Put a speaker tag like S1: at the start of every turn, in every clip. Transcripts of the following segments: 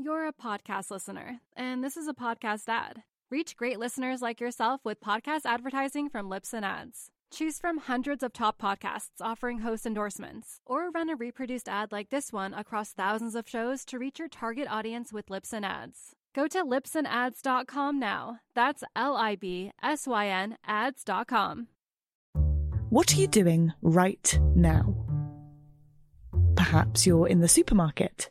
S1: You're a podcast listener, and this is a podcast ad. Reach great listeners like yourself with podcast advertising from Libsyn Ads. Choose from hundreds of top podcasts offering host endorsements, or run a reproduced ad like this one across thousands of shows to reach your target audience with Libsyn Ads. Go to libsynads.com now. That's L I B S Y N ads.com.
S2: What are you doing right now? Perhaps you're in the supermarket.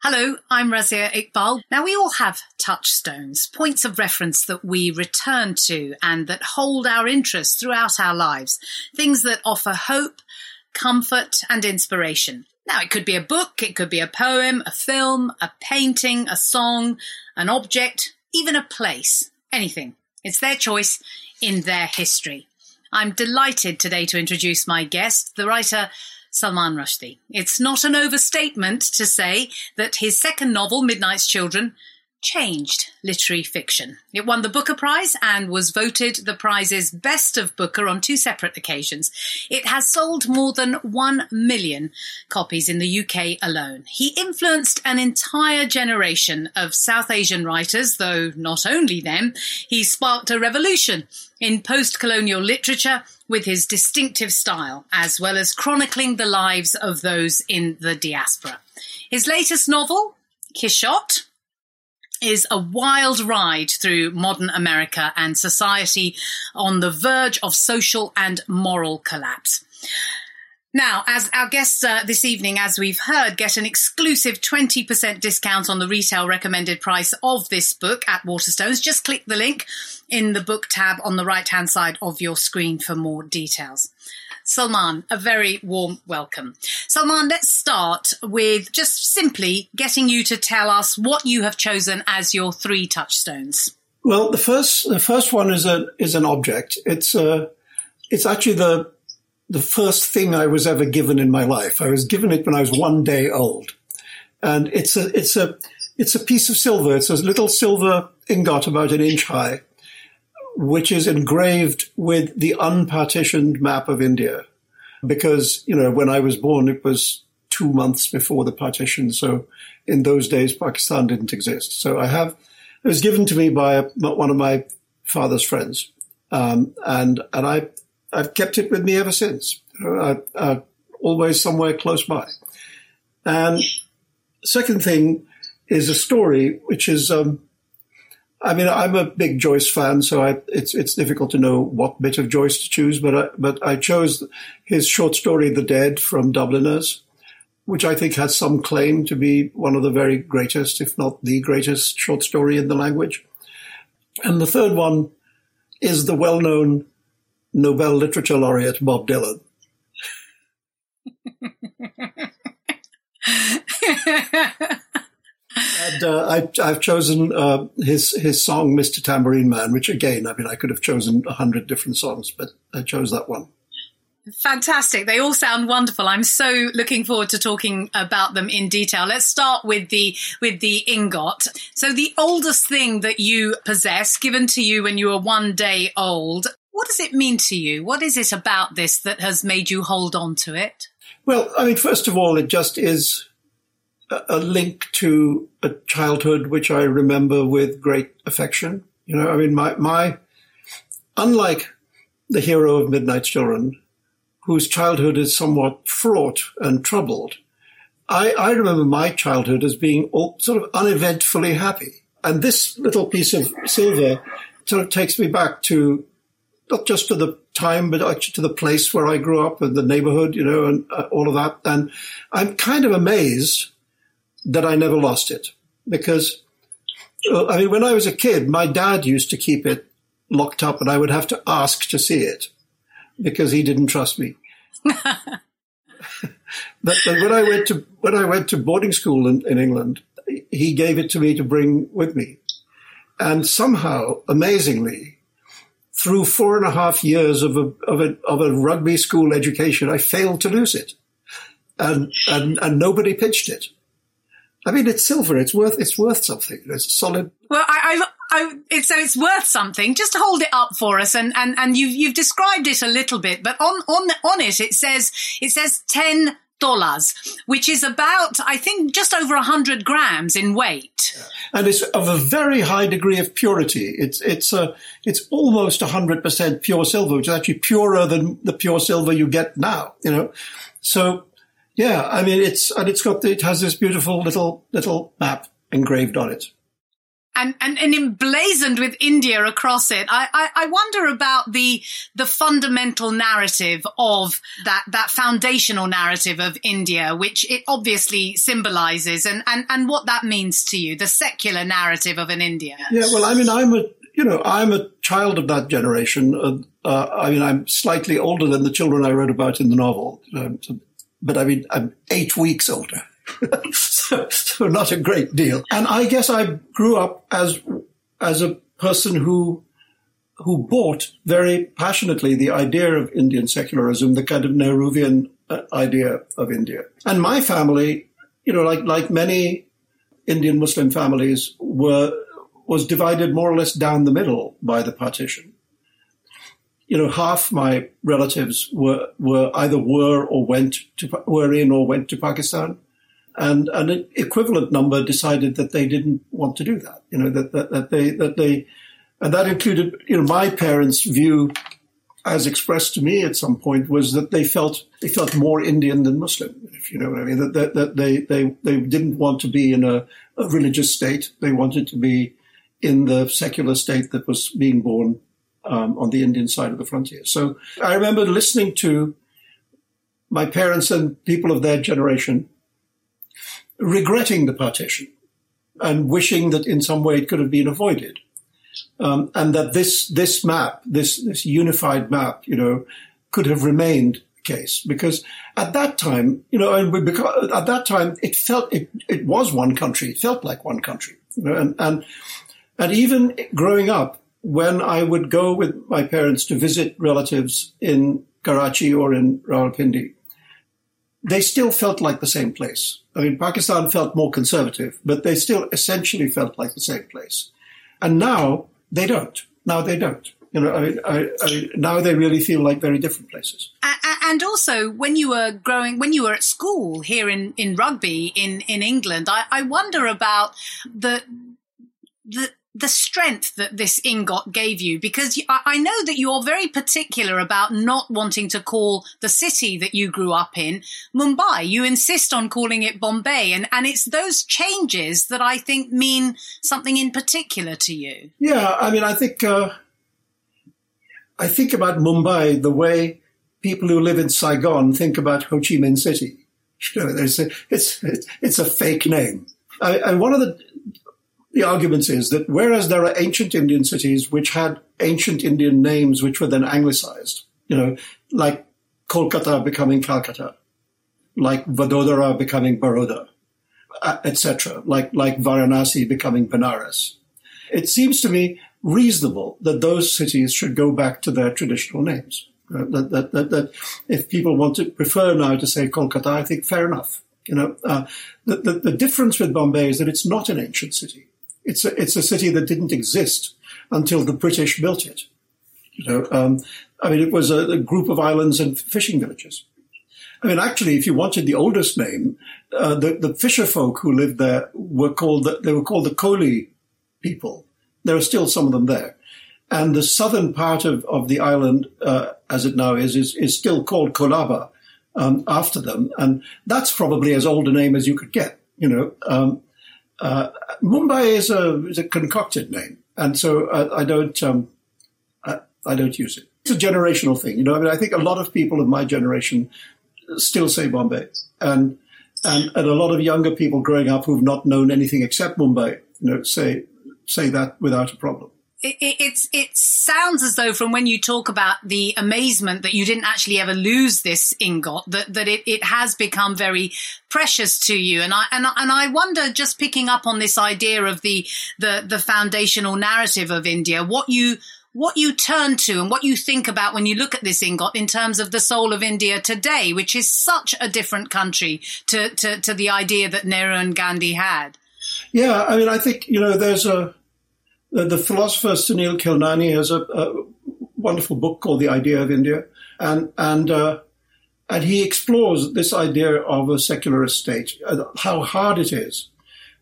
S3: Hello, I'm Razia Iqbal. Now, we all have touchstones, points of reference that we return to and that hold our interest throughout our lives, things that offer hope, comfort, and inspiration. Now, it could be a book, it could be a poem, a film, a painting, a song, an object, even a place, anything. It's their choice in their history. I'm delighted today to introduce my guest, the writer Salman Rushdie. It's not an overstatement to say that his second novel, Midnight's Children, changed literary fiction. It won the Booker Prize and was voted the prize's best of Booker on two separate occasions. It has sold more than 1 million copies in the UK alone. He influenced an entire generation of South Asian writers, though not only them, he sparked a revolution in post-colonial literature with his distinctive style, as well as chronicling the lives of those in the diaspora. His latest novel, Quixote, is a wild ride through modern America and society on the verge of social and moral collapse. Now, as our guests uh, this evening, as we've heard, get an exclusive 20% discount on the retail recommended price of this book at Waterstones, just click the link in the book tab on the right hand side of your screen for more details. Salman, a very warm welcome. Salman, let's start with just simply getting you to tell us what you have chosen as your three touchstones.
S4: Well, the first the first one is a is an object. It's a uh, it's actually the the first thing I was ever given in my life. I was given it when I was one day old, and it's a it's a it's a piece of silver. It's a little silver ingot about an inch high, which is engraved with the unpartitioned map of India. Because, you know, when I was born, it was two months before the partition. So in those days, Pakistan didn't exist. So I have, it was given to me by one of my father's friends. Um, and, and I, I've kept it with me ever since. I, I, always somewhere close by. And second thing is a story, which is, um, I mean, I'm a big Joyce fan, so I, it's it's difficult to know what bit of Joyce to choose. But I, but I chose his short story, "The Dead" from Dubliners, which I think has some claim to be one of the very greatest, if not the greatest, short story in the language. And the third one is the well-known Nobel Literature laureate Bob Dylan. And uh, I, have chosen uh, his his song "Mr. Tambourine Man," which again, I mean, I could have chosen a hundred different songs, but I chose that one.
S3: Fantastic. They all sound wonderful. I'm so looking forward to talking about them in detail. Let's start with the with the ingot. So the oldest thing that you possess given to you when you were 1 day old, what does it mean to you? What is it about this that has made you hold on to it?
S4: Well, I mean first of all it just is a link to a childhood which I remember with great affection. You know, I mean, my, my, unlike the hero of Midnight's Children, whose childhood is somewhat fraught and troubled, I, I remember my childhood as being all, sort of uneventfully happy. And this little piece of silver sort of takes me back to not just to the time, but actually to the place where I grew up and the neighborhood, you know, and uh, all of that. And I'm kind of amazed that I never lost it because, uh, I mean, when I was a kid, my dad used to keep it locked up and I would have to ask to see it because he didn't trust me. but, but, when I went to when I went to boarding school in, in England, he gave it to me to bring with me, and somehow, amazingly, through four and a half years of a of a of a rugby school education, I failed to lose it, and and and nobody pitched it. I mean, it's silver. It's worth it's worth something. It's solid.
S3: Well, I, I, I, so it's worth something. Just hold it up for us, and and and you've you've described it a little bit, but on on on it it says it says ten tolas, which is about I think just over a hundred grams in weight,
S4: and it's of a very high degree of purity. It's it's a it's almost hundred percent pure silver, which is actually purer than the pure silver you get now. You know, so yeah, I mean it's and it's got it has this beautiful little little map engraved on it
S3: and, and, and emblazoned with India across it. I, I, I, wonder about the the fundamental narrative of that that foundational narrative of India, which it obviously symbolizes, and, and, and what that means to you, the secular narrative of an India.
S4: Yeah, well, I mean, I'm a you know I'm a child of that generation. Uh, uh, I mean, I'm slightly older than the children I wrote about in the novel, um, so, but I mean, I'm eight weeks older. so, so not a great deal. And I guess I grew up as as a person who who bought very passionately the idea of Indian secularism, the kind of Nehruvian uh, idea of India. And my family, you know, like like many Indian Muslim families, were was divided more or less down the middle by the partition. You know, half my relatives were were either were or went to were in or went to Pakistan, and an equivalent number decided that they didn't want to do that. You know that that, that they that they and that included you know my parents' view, as expressed to me at some point, was that they felt they felt more Indian than Muslim. If you know what I mean, that that, that they they they didn't want to be in a, a religious state. They wanted to be in the secular state that was being born um, on the Indian side of the frontier. So I remember listening to my parents and people of their generation regretting the partition and wishing that in some way it could have been avoided. Um, and that this this map, this this unified map, you know, could have remained the case because at that time, you know, and we, because at that time it felt it, it was one country, it felt like one country, you know, and and and even growing up, when I would go with my parents to visit relatives in Karachi or in Rawalpindi, they still felt like the same place. I mean, Pakistan felt more conservative, but they still essentially felt like the same place. And now they don't. Now they don't. You know, I, I, I, now they really feel like very different places.
S3: And also, when you were growing, when you were at school here in, in rugby in, in England, I, I wonder about the the the strength that this ingot gave you because I know that you're very particular about not wanting to call the city that you grew up in Mumbai. You insist on calling it Bombay. And, and it's those changes that I think mean something in particular to you.
S4: Yeah. I mean, I think, uh, I think about Mumbai the way people who live in Saigon think about Ho Chi Minh City. You know, it's, a, it's, it's a fake name. I, and one of the the argument is that whereas there are ancient Indian cities which had ancient Indian names which were then anglicized, you know, like Kolkata becoming Calcutta, like Vadodara becoming Baroda, uh, etc., like, like Varanasi becoming Benares. It seems to me reasonable that those cities should go back to their traditional names. That, that, that, that, if people want to prefer now to say Kolkata, I think fair enough. You know, uh, the, the, the difference with Bombay is that it's not an ancient city. It's a, it's a city that didn't exist until the British built it. You know, um, I mean, it was a, a, group of islands and fishing villages. I mean, actually, if you wanted the oldest name, uh, the, the fisher folk who lived there were called the, they were called the Koli people. There are still some of them there, and the southern part of, of the island, uh, as it now is, is, is still called Colaba, um, after them, and that's probably as old a name as you could get. You know, um, uh, Mumbai is a is a concocted name, and so I, I don't um, I, I, don't use it. It's a generational thing. You know, I mean, I think a lot of people of my generation still say Bombay, and and, and a lot of younger people growing up who've not known anything except Mumbai, you know, say say that without a problem.
S3: It, it, it's it sounds as though from when you talk about the amazement that you didn't actually ever lose this ingot that that it, it has become very precious to you and I and and I wonder just picking up on this idea of the the the foundational narrative of India what you what you turn to and what you think about when you look at this ingot in terms of the soul of India today, which is such a different country to, to, to the idea that Nehru and Gandhi had.
S4: Yeah, I mean, I think, you know, there's a, the, the philosopher Sunil Khilnani has a, a, wonderful book called The Idea of India. And, and, uh, and he explores this idea of a secularist state, uh, how hard it is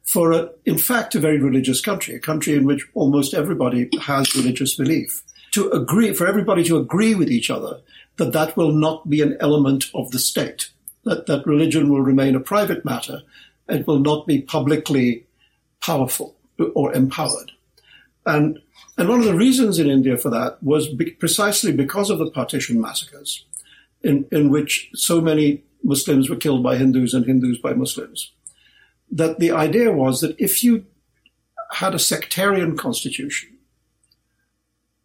S4: for, a, in fact, a very religious country, a country in which almost everybody has religious belief, to agree, for everybody to agree with each other that that will not be an element of the state, that, that religion will remain a private matter, it will not be publicly powerful or empowered. And, and one of the reasons in India for that was be, precisely because of the partition massacres, in, in which so many Muslims were killed by Hindus and Hindus by Muslims that the idea was that if you had a sectarian constitution,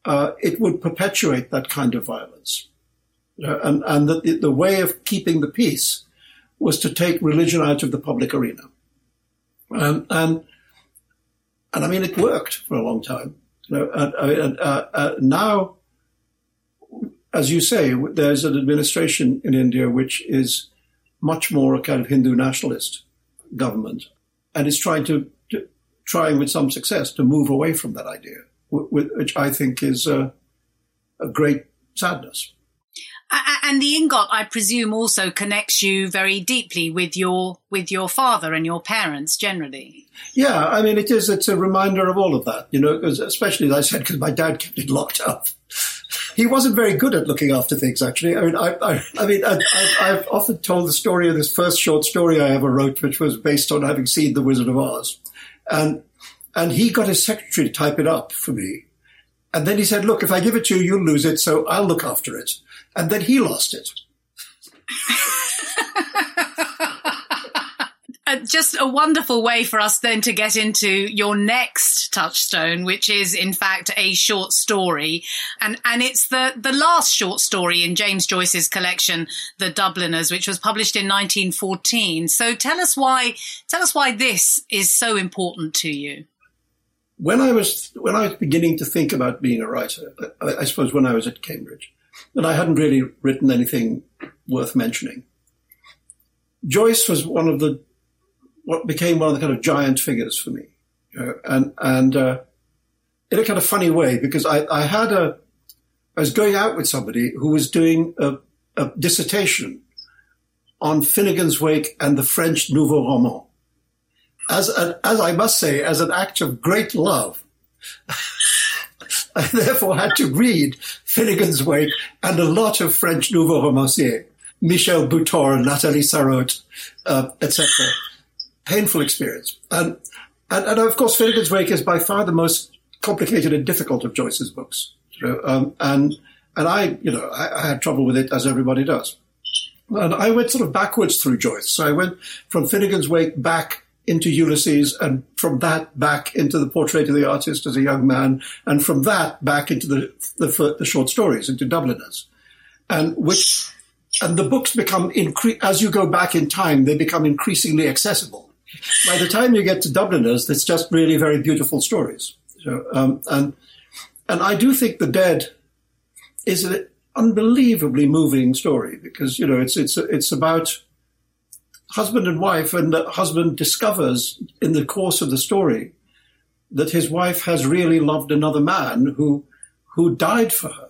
S4: uh, it would perpetuate that kind of violence. Uh, and, and that the, the, way of keeping the peace was to take religion out of the public arena. And, and, and I mean, it worked for a long time. You know, and, uh, uh, now, as you say, there's an administration in India which is much more a kind of Hindu nationalist government and is trying to, to trying with some success to move away from that idea, which I think is a, a great sadness.
S3: And the ingot, I presume, also connects you very deeply with your with your father and your parents generally.
S4: Yeah, I mean, it is. It's a reminder of all of that, you know. Especially, as I said, because my dad kept it locked up he wasn't very good at looking after things, actually. I mean, I, I, I mean, I, have often told the story of this first short story I ever wrote, which was based on having seen The Wizard of Oz. And, and he got his secretary to type it up for me. And then he said, look, if I give it to you, you'll lose it, so I'll look after it. And then he lost it.
S3: Uh, just a wonderful way for us then to get into your next touchstone, which is in fact a short story, and and it's the the last short story in James Joyce's collection, The Dubliners, which was published in 1914. So tell us why tell us why this is so important to you.
S4: When I was when I was beginning to think about being a writer, I, I suppose when I was at Cambridge, and I hadn't really written anything worth mentioning. Joyce was one of the what became one of the kind of giant figures for me. and and uh, in a kind of funny way, because I, I had a, I was going out with somebody who was doing a, a dissertation on Finnegans Wake and the French Nouveau Roman. As, as I must say, as an act of great love, I therefore had to read Finnegans Wake and a lot of French Nouveau Romanciers, Michel Butor, Nathalie Sarraute, uh, etc painful experience. And, and, and of course, Finnegans Wake is by far the most complicated and difficult of Joyce's books. Um, and, and I, you know, I, I, had trouble with it as everybody does. And I went sort of backwards through Joyce. So I went from Finnegans Wake back into Ulysses and from that back into the portrait of the artist as a young man and from that back into the, the, the short stories, into Dubliners. And which, and the books become, incre- as you go back in time, they become increasingly accessible by the time you get to Dubliners, it's just really very beautiful stories. So, um, and and I do think the Dead is an unbelievably moving story because you know it's it's it's about husband and wife, and the husband discovers in the course of the story that his wife has really loved another man who who died for her,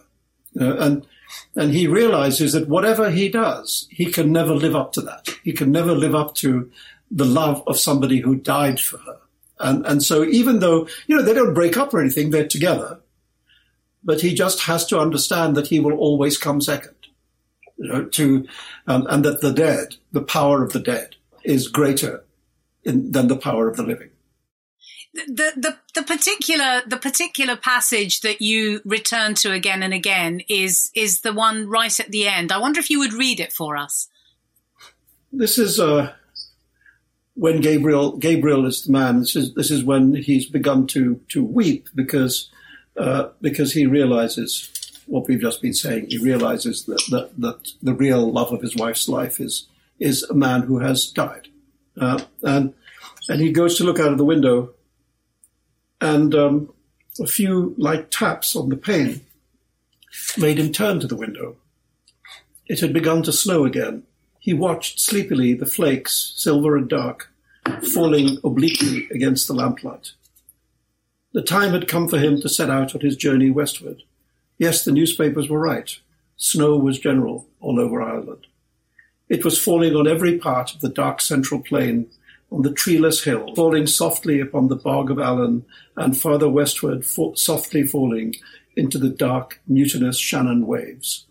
S4: you know, and and he realizes that whatever he does, he can never live up to that. He can never live up to the love of somebody who died for her. And, and so even though, you know, they don't break up or anything, they're together, but he just has to understand that he will always come second. To, um, and that the dead, the power of the dead, is greater in, than the power of the living.
S3: The, the the particular the particular passage that you return to again and again is is the one right at the end. I wonder if you would read it for us.
S4: This is uh, when Gabriel Gabriel is the man. This is this is when he's begun to to weep because uh, because he realizes what we've just been saying. He realizes that, that, that the real love of his wife's life is is a man who has died, uh, and and he goes to look out of the window, and um, a few light taps on the pane made him turn to the window. It had begun to snow again. He watched sleepily the flakes, silver and dark, falling obliquely against the lamplight. The time had come for him to set out on his journey westward. Yes, the newspapers were right. Snow was general all over Ireland. It was falling on every part of the dark central plain, on the treeless hill, falling softly upon the bog of Allen, and farther westward, softly falling into the dark, mutinous Shannon waves.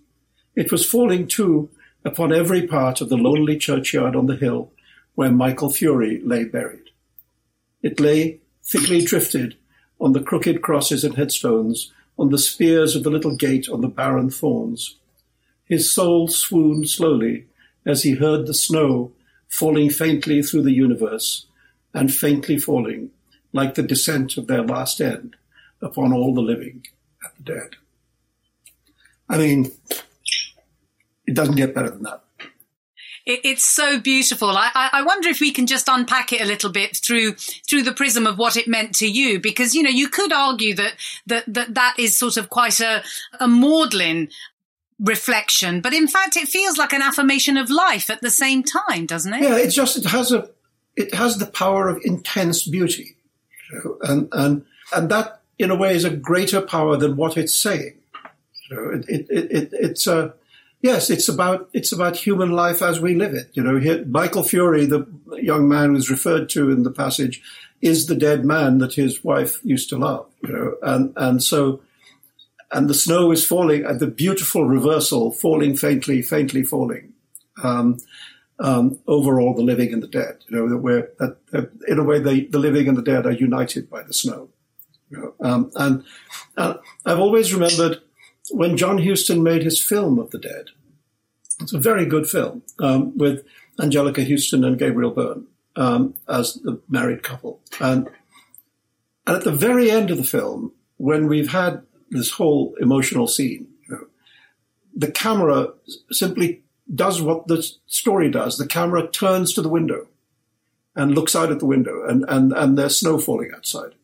S4: It was falling, too, upon every part of the lonely churchyard on the hill where Michael Furey lay buried. It lay thickly drifted on the crooked crosses and headstones, on the spears of the little gate on the barren thorns. His soul swooned slowly as he heard the snow falling faintly through the universe, and faintly falling, like the descent of their last end, upon all the living and the dead. I mean, it doesn't get better than that.
S3: It, it's so beautiful. I, I wonder if we can just unpack it a little bit through through the prism of what it meant to you, because you know you could argue that that that, that is sort of quite a, a maudlin reflection, but in fact, it feels like an affirmation of life at the same time, doesn't it?
S4: Yeah, it's just it has a it has the power of intense beauty, and and and that in a way is a greater power than what it's saying. Know, it, it, it, it's a Yes, it's about it's about human life as we live it. You know, here, Michael Furey, the young man who's referred to in the passage, is the dead man that his wife used to love. You know, and and so, and the snow is falling at the beautiful reversal, falling faintly, faintly falling. Um, um, over all the living and the dead, you know, that where that in a way the, the living and the dead are united by the snow. You know, um, and uh, I've always remembered when John Huston made his film of the dead. It's a very good film um, with Angelica Huston and Gabriel Byrne um, as the married couple. And, and at the very end of the film, when we've had this whole emotional scene, you know, the camera simply does what the story does. The camera turns to the window and looks out at the window, and, and, and there's snow falling outside.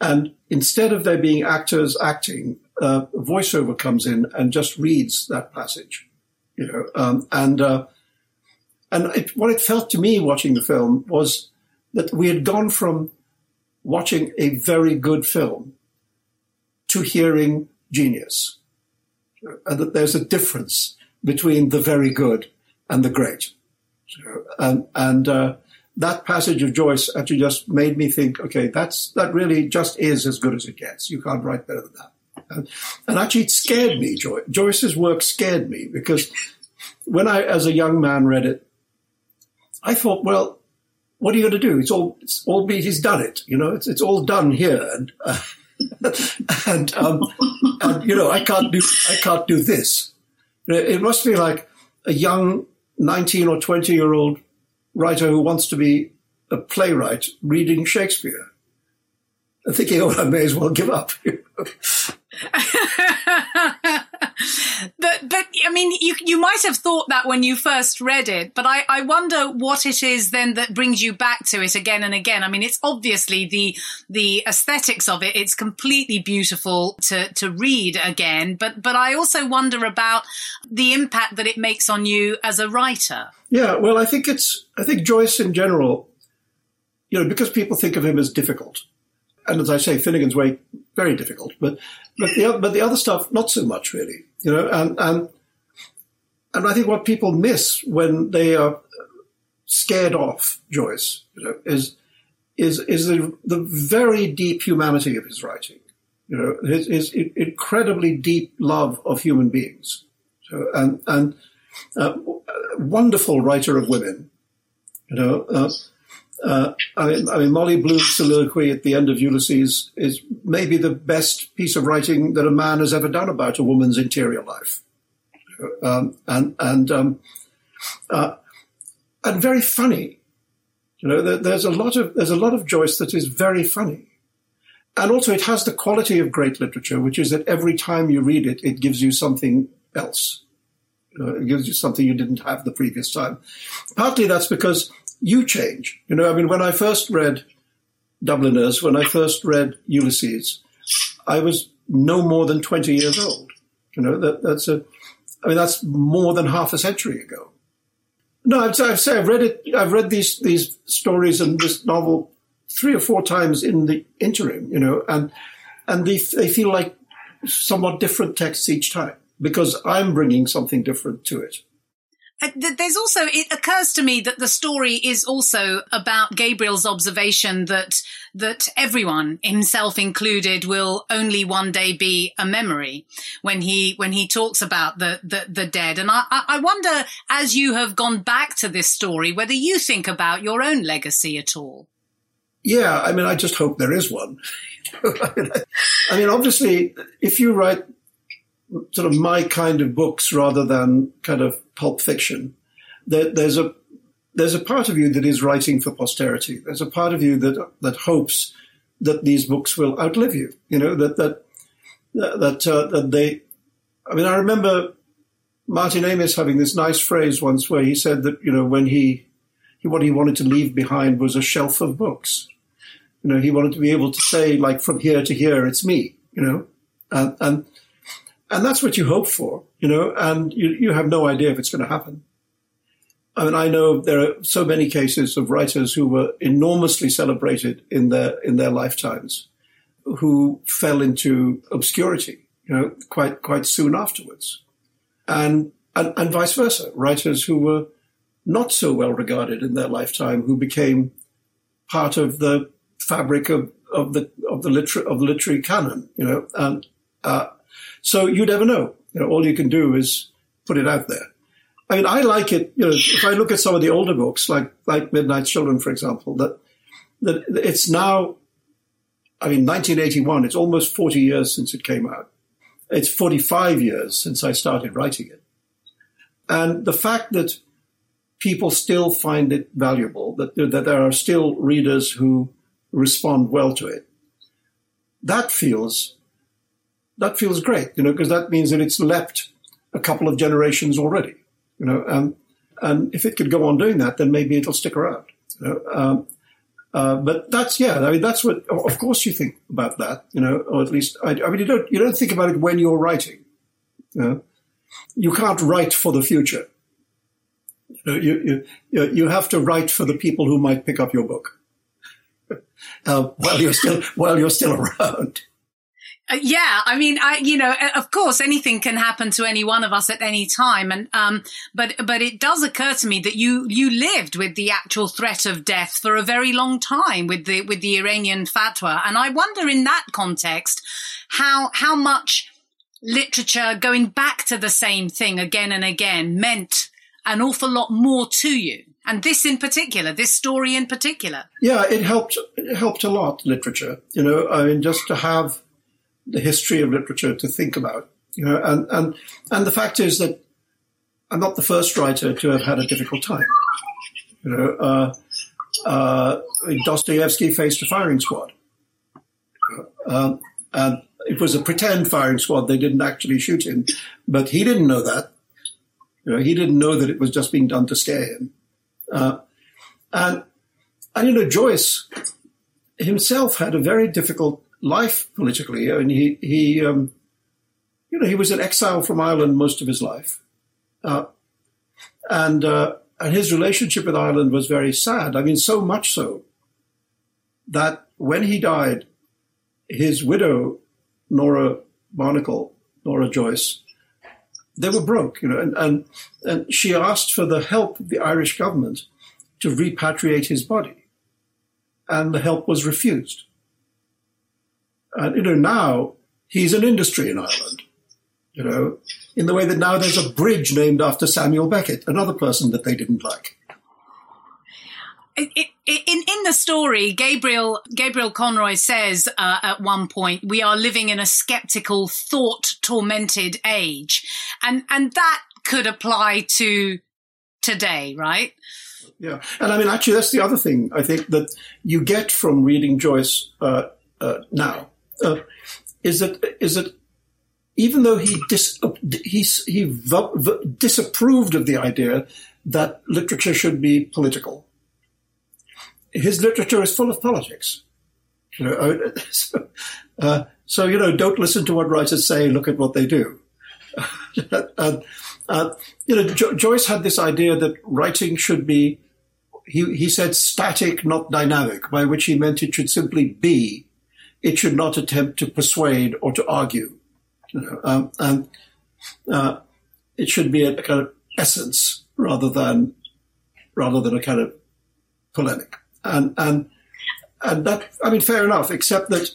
S4: And instead of there being actors acting, uh, voiceover comes in and just reads that passage, you know, um, and uh, and it, what it felt to me watching the film was that we had gone from watching a very good film to hearing genius, and that there's a difference between the very good and the great, and and uh, that passage of Joyce actually just made me think, okay, that's that really just is as good as it gets. You can't write better than that. And, and actually, it scared me. Joy, Joyce's work scared me because when I, as a young man, read it, I thought, well, what are you going to do? It's all, it's all be, he's done it. You know, it's, it's all done here. And, uh, and, um, and, you know, I can't do, I can't do this. It must be like a young 19 or 20 year old writer who wants to be a playwright reading Shakespeare thinking, oh, I may as well give up.
S3: but but I mean, you you might have thought that when you first read it, but I I wonder what it is then that brings you back to it again and again. I mean, it's obviously the the aesthetics of it. It's completely beautiful to to read again, but but I also wonder about the impact that it makes on you as a writer.
S4: Yeah, well, I think it's I think Joyce in general, you know, because people think of him as difficult and as I say, Finnegans Wake, very difficult. But but the but the other stuff, not so much really. You know, and and and I think what people miss when they are scared off Joyce, you know, is is is the, the very deep humanity of his writing. You know, his, his incredibly deep love of human beings. So, and and uh, wonderful writer of women. You know, uh, uh, I, mean, I mean, Molly Bloom's soliloquy at the end of Ulysses is maybe the best piece of writing that a man has ever done about a woman's interior life, um, and and um, uh, and very funny. You know, there, there's a lot of there's a lot of Joyce that is very funny, and also it has the quality of great literature, which is that every time you read it, it gives you something else. Uh, it gives you something you didn't have the previous time. Partly that's because you change. You know, I mean, when I first read Dubliners, when I first read Ulysses, I was no more than 20 years old. You know, that, that's a, I mean, that's more than half a century ago. No, I'd say, I'd say I've read it, I've read these, these stories and this novel three or four times in the interim, you know, and, and they, they feel like somewhat different texts each time because I'm bringing something different to it.
S3: There's also, it occurs to me that the story is also about Gabriel's observation that, that everyone, himself included, will only one day be a memory when he, when he talks about the, the, the dead. And I, I wonder, as you have gone back to this story, whether you think about your own legacy at all.
S4: Yeah, I mean, I just hope there is one. I mean, obviously, if you write sort of my kind of books rather than kind of pulp fiction. There, there's a there's a part of you that is writing for posterity. There's a part of you that that hopes that these books will outlive you. You know that that that uh, that they. I mean, I remember Martin Amis having this nice phrase once where he said that you know when he, he what he wanted to leave behind was a shelf of books. You know, he wanted to be able to say like from here to here, it's me. You know, and and and that's what you hope for, you know, and you, you have no idea if it's going to happen. I mean, I know there are so many cases of writers who were enormously celebrated in their, in their lifetimes who fell into obscurity, you know, quite, quite soon afterwards. And, and, and vice versa, writers who were not so well regarded in their lifetime who became part of the fabric of, of the, of the liter- of the literary canon, you know, and, uh, so you never know. You know, all you can do is put it out there. I mean, I like it. You know, if I look at some of the older books, like like Midnight Children, for example, that that it's now. I mean, 1981. It's almost 40 years since it came out. It's 45 years since I started writing it, and the fact that people still find it valuable, that that there are still readers who respond well to it, that feels that feels great, you know, because that means that it's leapt a couple of generations already, you know, and, and if it could go on doing that, then maybe it'll stick around, you know. Um, uh, but that's yeah. I mean, that's what. Of course, you think about that, you know, or at least I, I mean, you don't you don't think about it when you're writing. You know, you can't write for the future. You know, you you you have to write for the people who might pick up your book uh, while you're still while you're still around.
S3: Uh, yeah, I mean, I, you know, of course, anything can happen to any one of us at any time, and um, but but it does occur to me that you you lived with the actual threat of death for a very long time with the with the Iranian fatwa, and I wonder in that context how how much literature going back to the same thing again and again meant an awful lot more to you, and this in particular, this story in particular.
S4: Yeah, it helped. It helped a lot. Literature, you know, I mean, just to have the history of literature to think about. You know, and, and, and the fact is that I'm not the first writer to have had a difficult time. You know, uh, uh, Dostoevsky faced a firing squad. Um, and it was a pretend firing squad. They didn't actually shoot him, but he didn't know that. You know, he didn't know that it was just being done to scare him. Uh, and, and, you know, Joyce himself had a very difficult life politically. and he, he um, you know, he was in exile from Ireland most of his life. Uh, and, uh, and his relationship with Ireland was very sad. I mean, so much so that when he died, his widow, Nora Barnacle, Nora Joyce, they were broke, you know, and, and, and she asked for the help of the Irish government to repatriate his body. And the help was refused. And, you know, now he's an industry in Ireland. You know, in the way that now there's a bridge named after Samuel Beckett, another person that they didn't like.
S3: in, in the story, Gabriel Gabriel Conroy says uh, at one point, "We are living in a skeptical, thought tormented age," and and that could apply to today, right?
S4: Yeah, and I mean, actually, that's the other thing I think that you get from reading Joyce uh, uh, now uh, is that is that even though he dis, he he v- v- disapproved of the idea that literature should be political, his literature is full of politics. You know, so, uh, so you know, don't listen to what writers say. Look at what they do. uh, uh, you know, jo- Joyce had this idea that writing should be. He, he said static, not dynamic, by which he meant it should simply be. It should not attempt to persuade or to argue. You know, um, and uh, it should be a, kind of essence rather than rather than a kind of polemic and and and that I mean, fair enough. Except that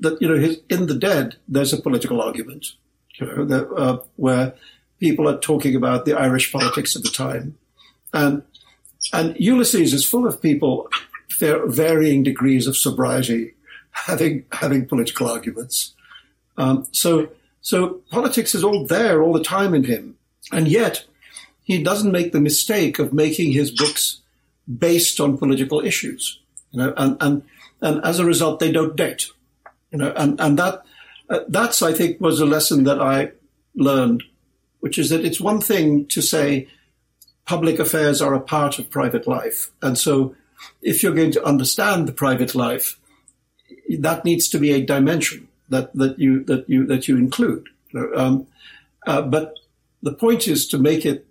S4: that you know, his, in the dead, there's a political argument, you know, that, uh, where people are talking about the Irish politics of the time, and and Ulysses is full of people varying degrees of sobriety, having having political arguments. Um, so so politics is all there all the time in him, and yet he doesn't make the mistake of making his books based on political issues, you know, and, and, and as a result, they don't date, you know, and, and that, uh, that's, I think, was a lesson that I learned, which is that it's one thing to say public affairs are a part of private life. And so if you're going to understand the private life, that needs to be a dimension that, that you, that you, that you include. Um, uh, but the point is to make it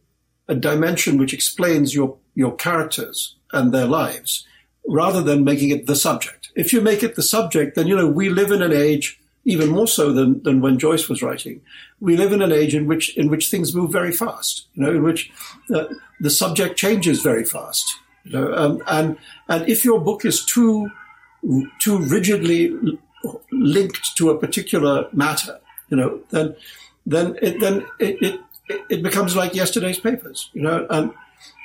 S4: a dimension which explains your your characters and their lives rather than making it the subject. If you make it the subject, then, you know, we live in an age, even more so than, than when Joyce was writing, we live in an age in which, in which things move very fast, you know, in which uh, the subject changes very fast. You know, um, and, and if your book is too, too rigidly linked to a particular matter, you know, then, then it, then it, it, it becomes like yesterday's papers, you know, and,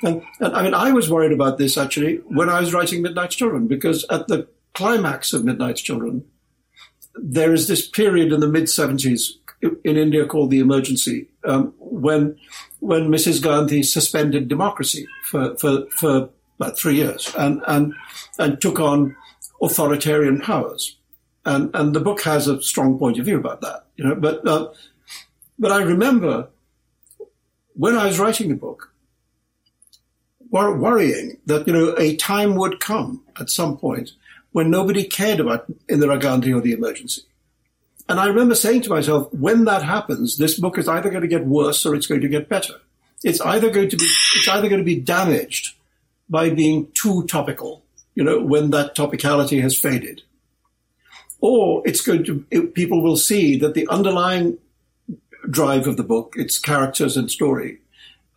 S4: and, and I mean, I was worried about this actually when I was writing Midnight's Children, because at the climax of Midnight's Children, there is this period in the mid 70s in India called the emergency, um, when when Mrs. Gandhi suspended democracy for, for, for about three years and, and, and took on authoritarian powers. And, and the book has a strong point of view about that, you know, but, uh, but I remember when I was writing the book, worrying that, you know, a time would come at some point when nobody cared about Indira Gandhi or the emergency. And I remember saying to myself, when that happens, this book is either going to get worse or it's going to get better. It's either going to be, it's either going to be damaged by being too topical, you know, when that topicality has faded. Or it's going to, it, people will see that the underlying drive of the book, its characters and story,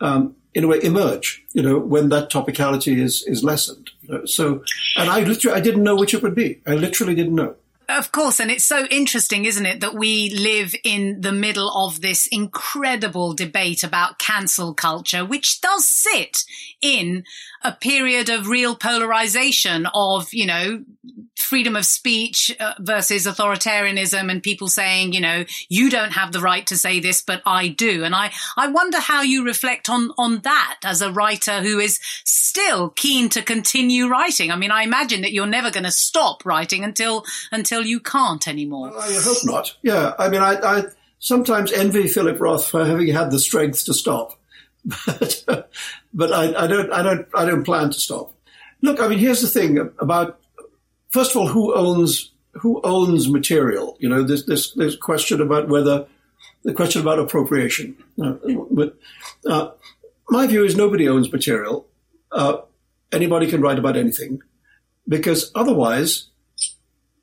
S4: um, in a way emerge, you know, when that topicality is, is lessened. You know? So, and I literally, I didn't know which it would be. I literally didn't know.
S3: Of course. And it's so interesting, isn't it, that we live in the middle of this incredible debate about cancel culture, which does sit in a period of real polarization of, you know, freedom of speech uh, versus authoritarianism and people saying, you know, you don't have the right to say this, but I do. And I, I wonder how you reflect on, on that as a writer who is still keen to continue writing. I mean, I imagine that you're never going to stop writing until, until you can't anymore.
S4: Well, I hope not. Yeah. I mean, I, I sometimes envy Philip Roth for having had the strength to stop, but, but I, I don't, I don't, I don't plan to stop. Look, I mean, here's the thing about first of all, who owns who owns material? You know, this this this question about whether the question about appropriation. Uh, but uh, my view is nobody owns material. Uh, anybody can write about anything, because otherwise,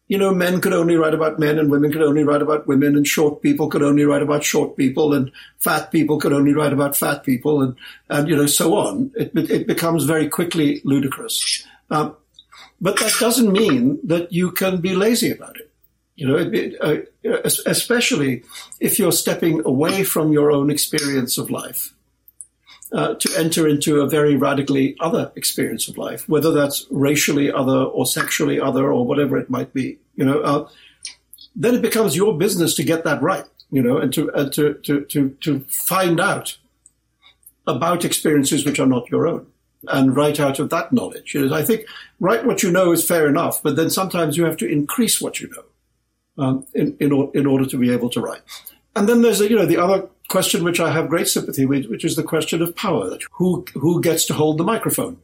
S4: you know, men could only write about men, and women could only write about women, and short people could only write about short people, and fat people could only write about fat people, and and you know, so on. It it becomes very quickly ludicrous. Um, but that doesn't mean that you can be lazy about it. You know, it, uh, especially if you're stepping away from your own experience of life uh, to enter into a very radically other experience of life, whether that's racially other or sexually other or whatever it might be. You know, uh, then it becomes your business to get that right. You know, and to uh, to to to to find out about experiences which are not your own and write out of that knowledge. You know, I think write what you know is fair enough, but then sometimes you have to increase what you know um, in, in, in, order to be able to write. And then there's, you know, the other question which I have great sympathy with, which is the question of power. Who, who gets to hold the microphone?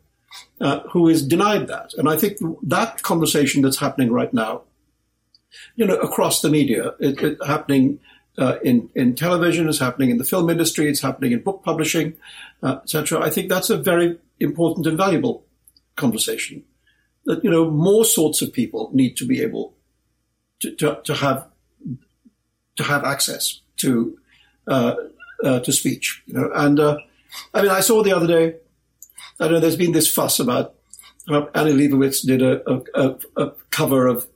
S4: Uh, who is denied that? And I think that conversation that's happening right now, you know, across the media, it, it happening uh, in in television, it's happening in the film industry, it's happening in book publishing, uh, etc. I think that's a very important and valuable conversation. That you know, more sorts of people need to be able to, to, to have to have access to uh, uh, to speech. You know, and uh, I mean, I saw the other day. I know there's been this fuss about Annie Leibovitz did a, a, a cover of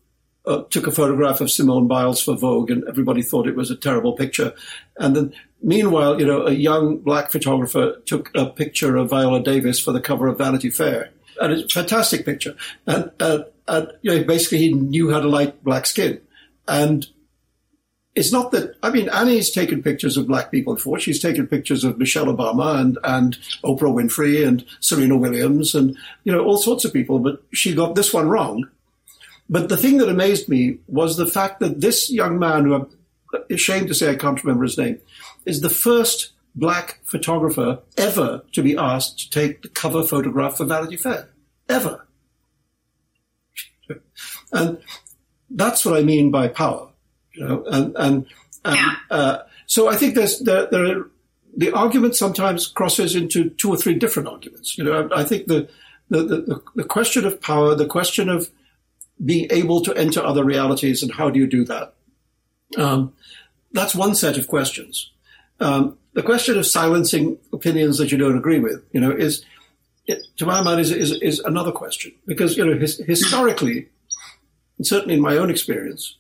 S4: uh, took a photograph of Simone Biles for Vogue, and everybody thought it was a terrible picture. And then, meanwhile, you know, a young black photographer took a picture of Viola Davis for the cover of Vanity Fair, and it's a fantastic picture. And, uh, and you know, basically, he knew how to light black skin, and it's not that I mean Annie's taken pictures of black people before. She's taken pictures of Michelle Obama and and Oprah Winfrey and Serena Williams and you know all sorts of people, but she got this one wrong. But the thing that amazed me was the fact that this young man, who I'm ashamed to say I can't remember his name, is the first black photographer ever to be asked to take the cover photograph for Vanity Fair. Ever. And that's what I mean by power. You know, and, and, and yeah. uh, so I think there's, there, there are, the argument sometimes crosses into two or three different arguments. You know, I, I think the, the, the, the question of power, the question of being able to enter other realities and how do you do that? Um, that's one set of questions. Um, the question of silencing opinions that you don't agree with, you know, is, it, to my mind, is, is, is another question because you know his, historically, and certainly in my own experience,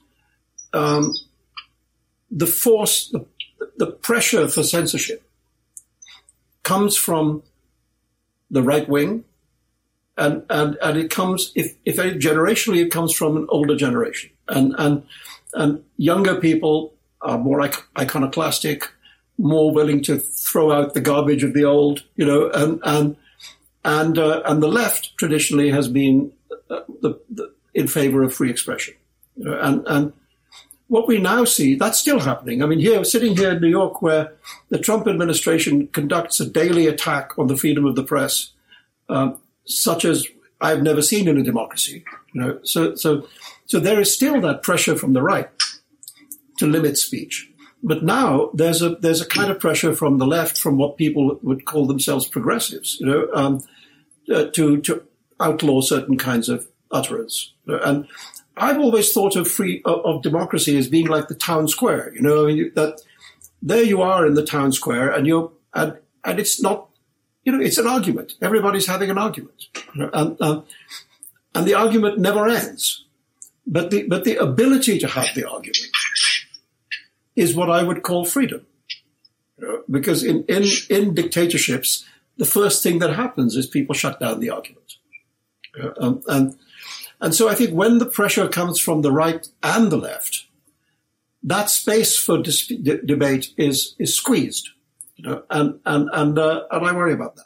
S4: um, the force, the, the pressure for censorship comes from the right wing and and and it comes if if generationally it comes from an older generation. And and and younger people are more iconoclastic more willing to throw out the garbage of the old you know and and and uh, and the left traditionally has been uh, the, the, in favor of free expression. You know, and and what we now see that's still happening i mean here sitting here in new york where the trump administration conducts a daily attack on the freedom of the press um, such as I've never seen in a democracy. You know, so so so there is still that pressure from the right to limit speech. But now there's a there's a kind of pressure from the left, from what people would call themselves progressives, you know, um, uh, to to outlaw certain kinds of utterance. And I've always thought of free of, of democracy as being like the town square. You know, that there you are in the town square, and you're and and it's not you know, it's an argument. Everybody's having an argument, and, uh, and the argument never ends. But the but the ability to have the argument is what I would call freedom, you know, because in, in in dictatorships, the first thing that happens is people shut down the argument, um, and and so I think when the pressure comes from the right and the left, that space for debate is is squeezed. You know, and and and uh, and I worry about that.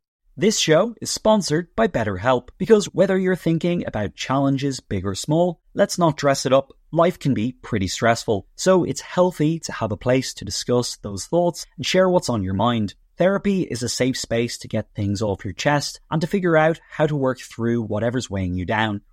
S5: This show is sponsored by BetterHelp because whether you're thinking about challenges big or small, let's not dress it up. Life can be pretty stressful, so it's healthy to have a place to discuss those thoughts and share what's on your mind. Therapy is a safe space to get things off your chest and to figure out how to work through whatever's weighing you down.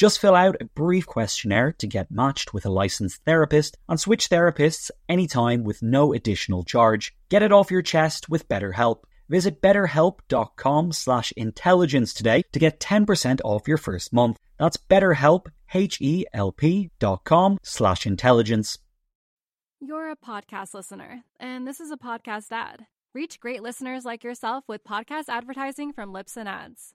S5: Just fill out a brief questionnaire to get matched with a licensed therapist and switch therapists anytime with no additional charge. Get it off your chest with BetterHelp. Visit betterhelp.com slash intelligence today to get 10% off your first month. That's betterhelp, H-E-L-P dot com slash intelligence.
S1: You're a podcast listener, and this is a podcast ad. Reach great listeners like yourself with podcast advertising from Libsyn Ads.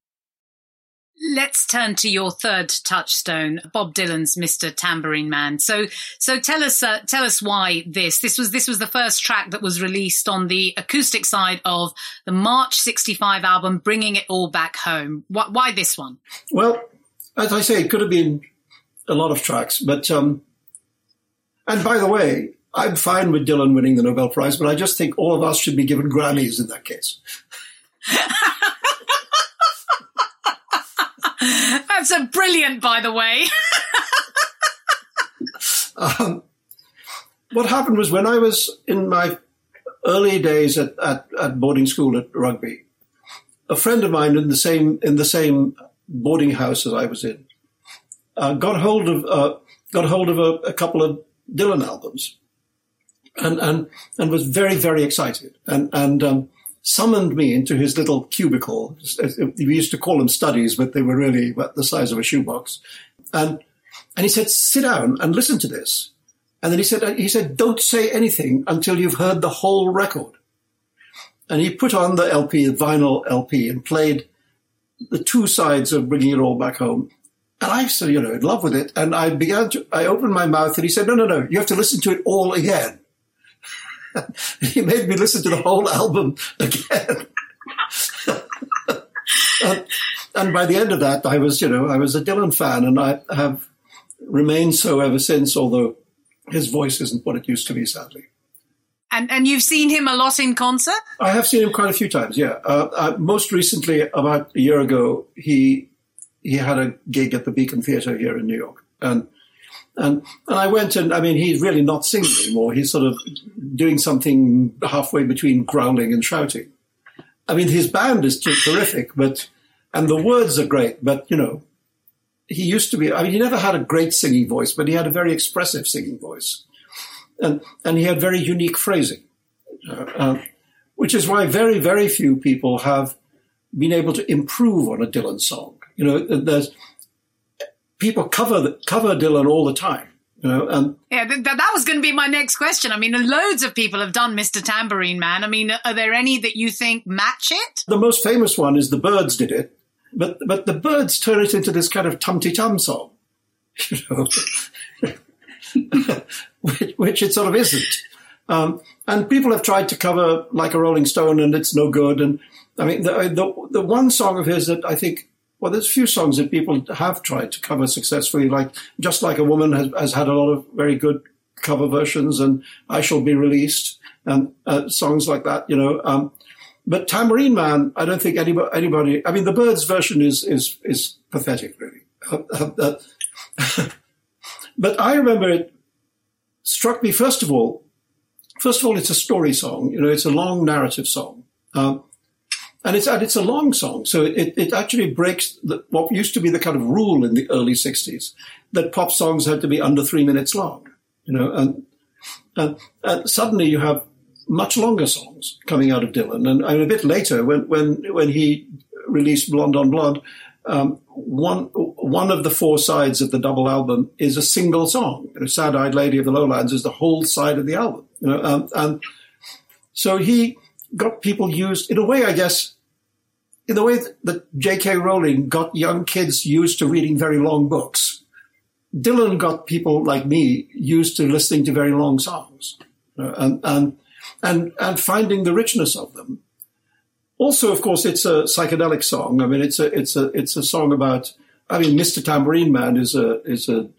S3: Let's turn to your third touchstone, Bob Dylan's "Mr. Tambourine Man." So, so tell us, uh, tell us why this. This was this was the first track that was released on the acoustic side of the March '65 album, "Bringing It All Back Home." Why, why this one?
S4: Well, as I say, it could have been a lot of tracks, but um, and by the way, I'm fine with Dylan winning the Nobel Prize, but I just think all of us should be given Grammys in that case.
S3: That's a brilliant, by the way.
S4: um, what happened was when I was in my early days at, at, at, boarding school at Rugby, a friend of mine in the same in the same boarding house as I was in uh, got hold of uh, got hold of a, a, couple of Dylan albums, and and and was very very excited and and um, summoned me into his little cubicle. We used to call them studies, but they were really about the size of a shoebox. And, and he said, sit down and listen to this. And then he said, uh, he said, don't say anything until you've heard the whole record. And he put on the LP, the vinyl LP, and played the two sides of bringing it all back home. And I said, you know, in love with it. And I began to, I opened my mouth and he said, no, no, no, you have to listen to it all again. he made me listen to the whole album again. and, and, by the end of that, I was, you know, I was a Dylan fan, and I have remained so ever since. Although his voice isn't what it used to be, sadly.
S3: And and you've seen him a lot in concert.
S4: I have seen him quite a few times. Yeah, uh, uh, most recently, about a year ago, he he had a gig at the Beacon Theatre here in New York, and and, and I went and, I mean, he's really not singing anymore. He's sort of doing something halfway between growling and shouting. I mean, his band is terrific, but, and the words are great, but, you know, he used to be, I mean, he never had a great singing voice, but he had a very expressive singing voice. And, and he had very unique phrasing, uh, uh, which is why very, very few people have been able to improve on a Dylan song. You know, there's, people cover cover Dylan all the time. You know, and
S3: yeah, th- that was going to be my next question. I mean, loads of people have done Mr. Tambourine Man. I mean, are there any that you think match it?
S4: The most famous one is the Byrds did it, but but the Byrds turn it into this kind of tumty tum song, you know, which, which, it sort of isn't. Um, and people have tried to cover like a Rolling Stone, and it's no good. And I mean, the the, the one song of his that I think well, there's a few songs that people have tried to cover successfully, like Just Like a Woman has, has had a lot of very good cover versions, and I Shall Be Released, and uh, songs like that, you know. Um, but Tambourine Man, I don't think anybody, anybody, I mean, the Byrds version is, is, is pathetic, really. Uh, uh, uh but I remember it struck me, first of all, first of all, it's a story song, you know, it's a long narrative song. Um, and it's it's a long song, so it it actually breaks the, what used to be the kind of rule in the early '60s that pop songs had to be under three minutes long, you know, and and, and suddenly you have much longer songs coming out of Dylan, and, and a bit later when when when he released Blonde on Blonde, um, one one of the four sides of the double album is a single song. You know, "Sad Eyed Lady of the Lowlands" is the whole side of the album, you know, um, and so he got people used in a way, I guess, in the way that J.K. Rowling got young kids used to reading very long books. Dylan got people like me used to listening to very long songs and, and, and, and finding the richness of them. Also, of course, it's a psychedelic song. I mean, it's a, it's a, it's a song about, I mean, Mr. Tambourine Man is a, is a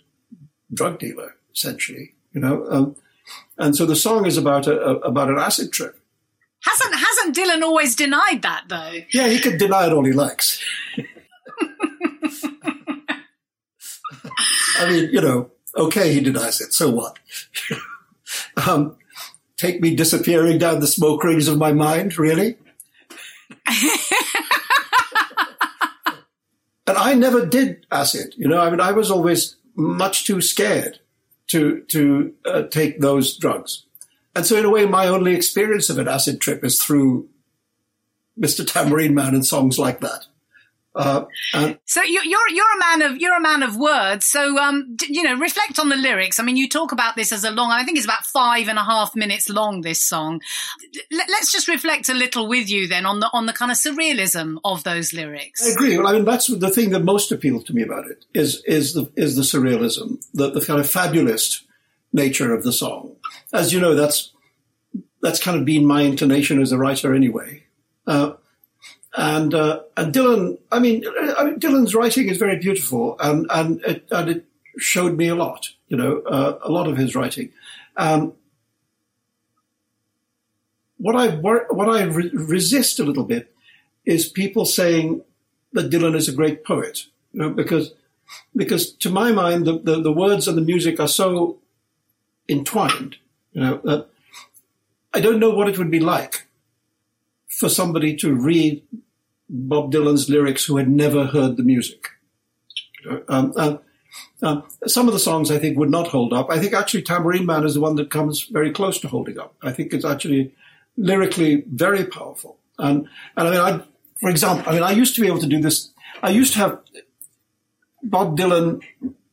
S4: drug dealer, essentially, you know, um, and so the song is about a, a, about an acid trip
S3: Hasn't hasn't Dylan always denied that though?
S4: Yeah, he can deny it all he likes. I mean, you know, okay, he denies it. So what? um, take me disappearing down the smoke rings of my mind, really? and I never did acid. You know, I mean, I was always much too scared to to uh, take those drugs. And so, in a way, my only experience of an acid trip is through Mr. Tambourine Man and songs like that.
S3: Uh, so you're, you're you're a man of you're a man of words. So um, you know, reflect on the lyrics. I mean, you talk about this as a long. I think it's about five and a half minutes long. This song. Let, us just reflect a little with you then on the on the kind of surrealism of those lyrics.
S4: I agree. Well, I mean, that's the thing that most appealed to me about it is is the is the surrealism, the the kind of fabulist nature of the song. As you know, that's that's kind of been my inclination as a writer anyway. Uh, and uh, and Dylan, I mean, I mean, Dylan's writing is very beautiful, and and it, and it showed me a lot. You know, uh, a lot of his writing. Um, what I what I re- resist a little bit is people saying that Dylan is a great poet, you know, because because to my mind the, the, the words and the music are so entwined, you know, that I don't know what it would be like for somebody to read Bob Dylan's lyrics who had never heard the music. Um, uh, uh, some of the songs I think would not hold up. I think actually Tambourine Man is the one that comes very close to holding up. I think it's actually lyrically very powerful. And, and I mean, I, for example, I mean, I used to be able to do this. I used to have Bob Dylan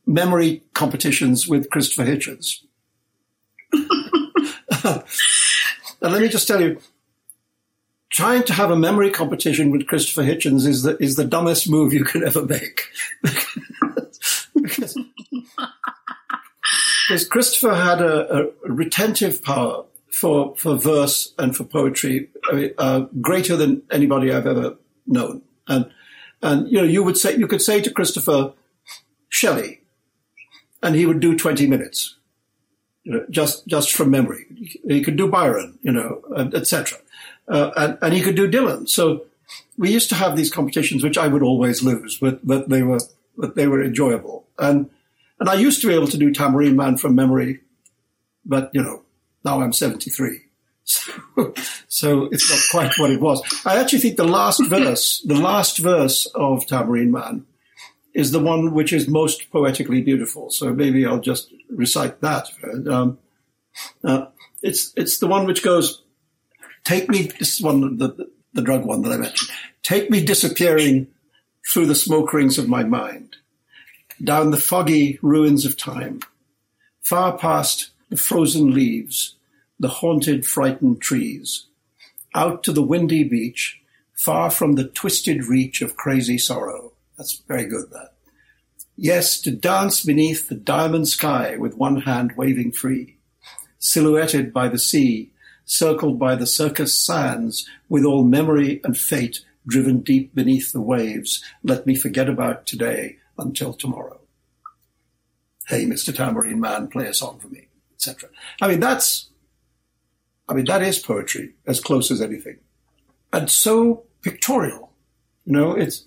S4: memory competitions with Christopher Hitchens. And let me just tell you, trying to have a memory competition with Christopher Hitchens is the is the dumbest move you can ever make. because, because, Christopher had a, a, retentive power for for verse and for poetry I mean, uh, greater than anybody I've ever known. And and you know you would say you could say to Christopher Shelley, and he would do twenty minutes you know, just just from memory. He could do Byron, you know, etc. Uh, and, and he could do Dylan. So we used to have these competitions, which I would always lose, but but they were but they were enjoyable. And and I used to be able to do Tambourine Man from memory, but you know, now I'm 73. So, so it's not quite what it was. I actually think the last verse, the last verse of Tambourine Man is the one which is most poetically beautiful. So maybe I'll just recite that. Um, uh, it's it's the one which goes, "Take me." This is one the the drug one that I mentioned. Take me disappearing through the smoke rings of my mind, down the foggy ruins of time, far past the frozen leaves, the haunted, frightened trees, out to the windy beach, far from the twisted reach of crazy sorrow that's very good, that. Yes, to dance beneath the diamond sky with one hand waving free, silhouetted by the sea, circled by the circus sands, with all memory and fate driven deep beneath the waves, let me forget about today until tomorrow. Hey, Mr. Tambourine Man, play a song for me, etc. I mean, that's, I mean, that is poetry as close as anything. And so pictorial. You know, it's,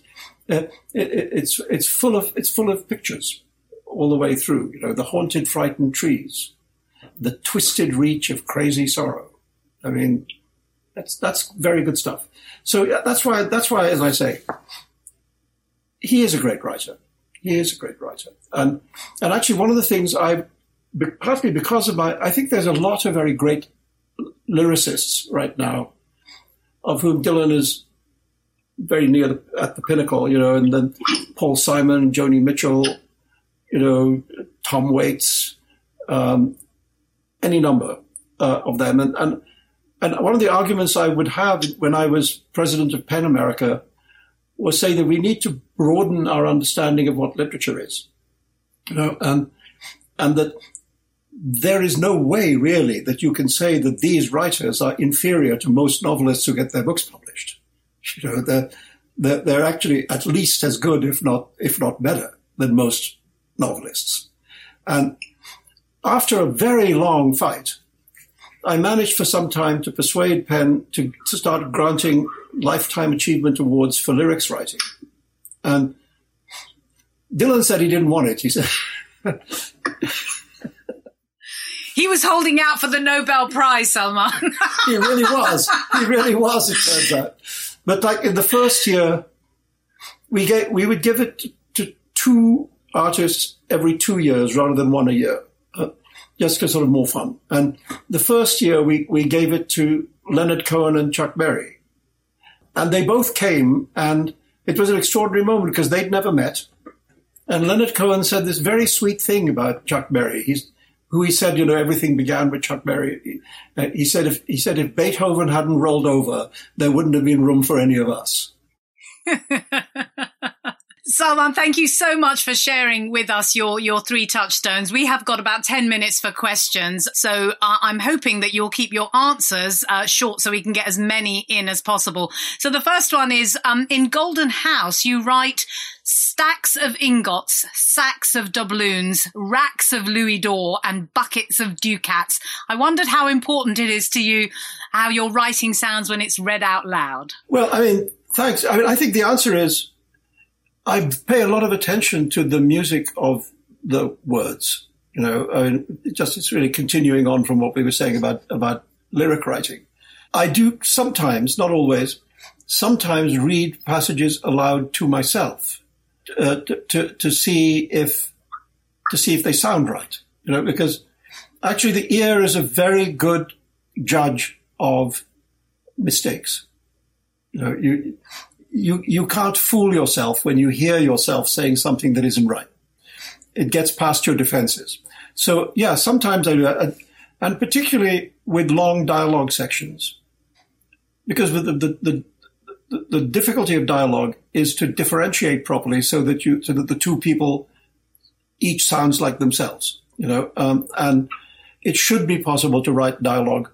S4: uh, it, it's it's full of it's full of pictures all the way through. You know, the haunted, frightened trees, the twisted reach of crazy sorrow. I mean, That's that's very good stuff. So that's why that's why, as I say, he is a great writer. He is a great writer, and and actually one of the things I partly because of my I think there's a lot of very great lyricists right now, of whom Dylan is very near the, at the pinnacle, you know, and then Paul Simon, Joni Mitchell, you know, Tom Waits, um, any number uh, of them, and, and and one of the arguments I would have when I was president of PEN America was say that we need to broaden our understanding of what literature is, you know, and and that there is no way really that you can say that these writers are inferior to most novelists who get their books published. You know, they're, they're, they're actually at least as good, if not, if not better than most novelists. And after a very long fight, I managed for some time to persuade PEN to, to start granting lifetime achievement awards for lyrics writing. And Dylan said he didn't want it. He said,
S3: He was holding out for the Nobel Prize, Salman.
S4: he really was. He really was, it turns out. But like in the first year, we get, we would give it to two artists every two years rather than one a year, uh, just because sort of more fun. And the first year we, we gave it to Leonard Cohen and Chuck Berry. And they both came and it was an extraordinary moment because they'd never met. And Leonard Cohen said this very sweet thing about Chuck Berry. He's, who he said, you know, everything began with Chuck Berry. He, uh, he said, if he said if Beethoven hadn't rolled over, there wouldn't have been room for any of us.
S3: Salman, thank you so much for sharing with us your, your three touchstones. We have got about 10 minutes for questions. So uh, I'm hoping that you'll keep your answers uh, short so we can get as many in as possible. So the first one is um, in Golden House, you write stacks of ingots, sacks of doubloons, racks of louis d'or, and buckets of ducats. I wondered how important it is to you how your writing sounds when it's read out loud.
S4: Well, I mean, thanks. I mean, I think the answer is I pay a lot of attention to the music of the words. You know, I mean, just it's really continuing on from what we were saying about about lyric writing. I do sometimes, not always, sometimes read passages aloud to myself uh, to, to, to see if to see if they sound right. You know, because actually the ear is a very good judge of mistakes. You know, you you you can't fool yourself when you hear yourself saying something that isn't right. It gets past your defenses. So yeah, sometimes I do that, and particularly with long dialogue sections, because with the the, the the, difficulty of dialogue is to differentiate properly so that you so that the two people each sounds like themselves. You know, um, and it should be possible to write dialogue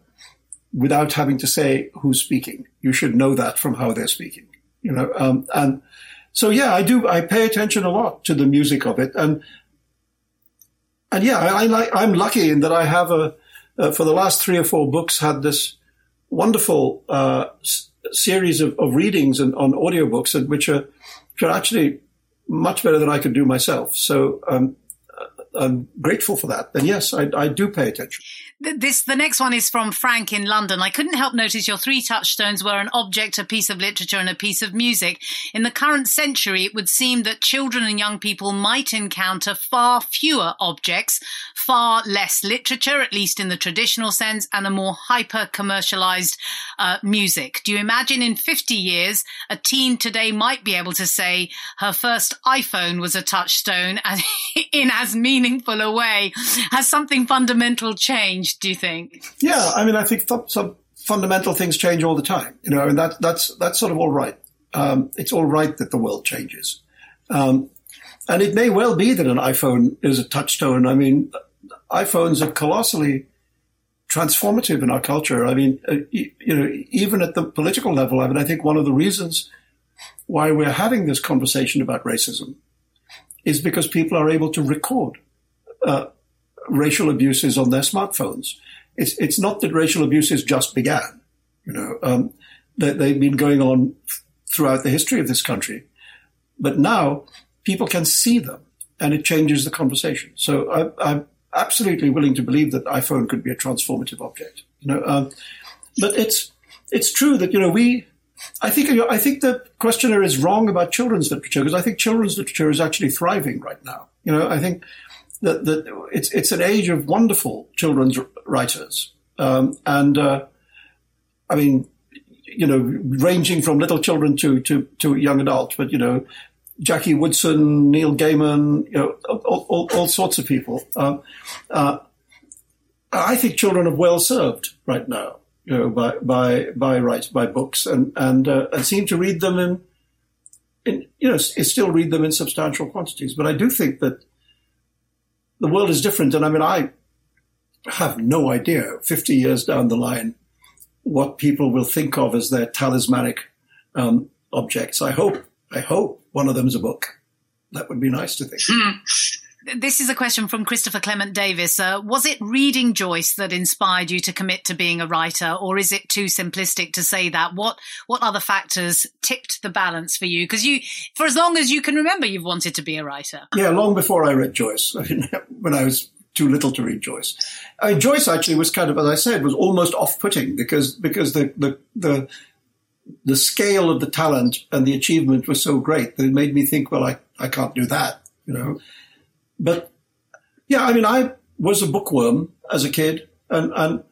S4: without having to say who's speaking. You should know that from how they're speaking. You know, um, and so yeah, I do. I pay attention a lot to the music of it, and and yeah, I, I I'm lucky in that I have a uh, for the last three or four books had this wonderful uh, series of, of readings and, on audiobooks, and which are, which are actually much better than I could do myself. So um, I'm grateful for that. And yes, I, I do pay attention.
S3: This the next one is from Frank in London. I couldn't help notice your three touchstones were an object, a piece of literature, and a piece of music. In the current century, it would seem that children and young people might encounter far fewer objects, far less literature, at least in the traditional sense, and a more hyper commercialized uh, music. Do you imagine in 50 years, a teen today might be able to say her first iPhone was a touchstone and in as meaningful a way? Has something fundamental changed? Do you think?
S4: Yeah, I mean, I think th- some fundamental things change all the time. You know, I mean, that, that's, that's sort of all right. Um, it's all right that the world changes. Um, and it may well be that an iPhone is a touchstone. I mean, iPhones are colossally transformative in our culture. I mean, uh, you know, even at the political level, I mean, I think one of the reasons why we're having this conversation about racism is because people are able to record uh, racial abuses on their smartphones. It's, it's not that racial abuses just began. You know, um, they, they've been going on throughout the history of this country. But now people can see them and it changes the conversation. So I, am absolutely willing to believe that iPhone could be a transformative object. You know, um, but it's it's true that you know we. I think I think the questioner is wrong about children's literature because I think children's literature is actually thriving right now. You know, I think that, that it's it's an age of wonderful children's writers, um, and uh, I mean, you know, ranging from little children to to to young adults, but you know, Jackie Woodson, Neil Gaiman, you know, all, all, all sorts of people. Uh, uh, I think children are well served right now, you know, by by by writes by books, and and uh, and seem to read them in, in you know, still read them in substantial quantities. But I do think that the world is different, and I mean, I have no idea. Fifty years down the line, what people will think of as their talismanic um, objects. I hope I hope one of them is a book. That would be nice to think.
S3: This is a question from Christopher Clement Davis. Uh, was it reading Joyce that inspired you to commit to being a writer, or is it too simplistic to say that? What what other factors tipped the balance for you? Because you, for as long as you can remember, you've wanted to be a writer.
S4: Yeah, long before I read Joyce. I mean, when I was too little to read Joyce. I mean, Joyce actually was kind of, as I said, was almost off-putting because because the the the the scale of the talent and the achievement was so great that it made me think, well, I, I can't do that, you know. But yeah, I mean, I was a bookworm as a kid, and and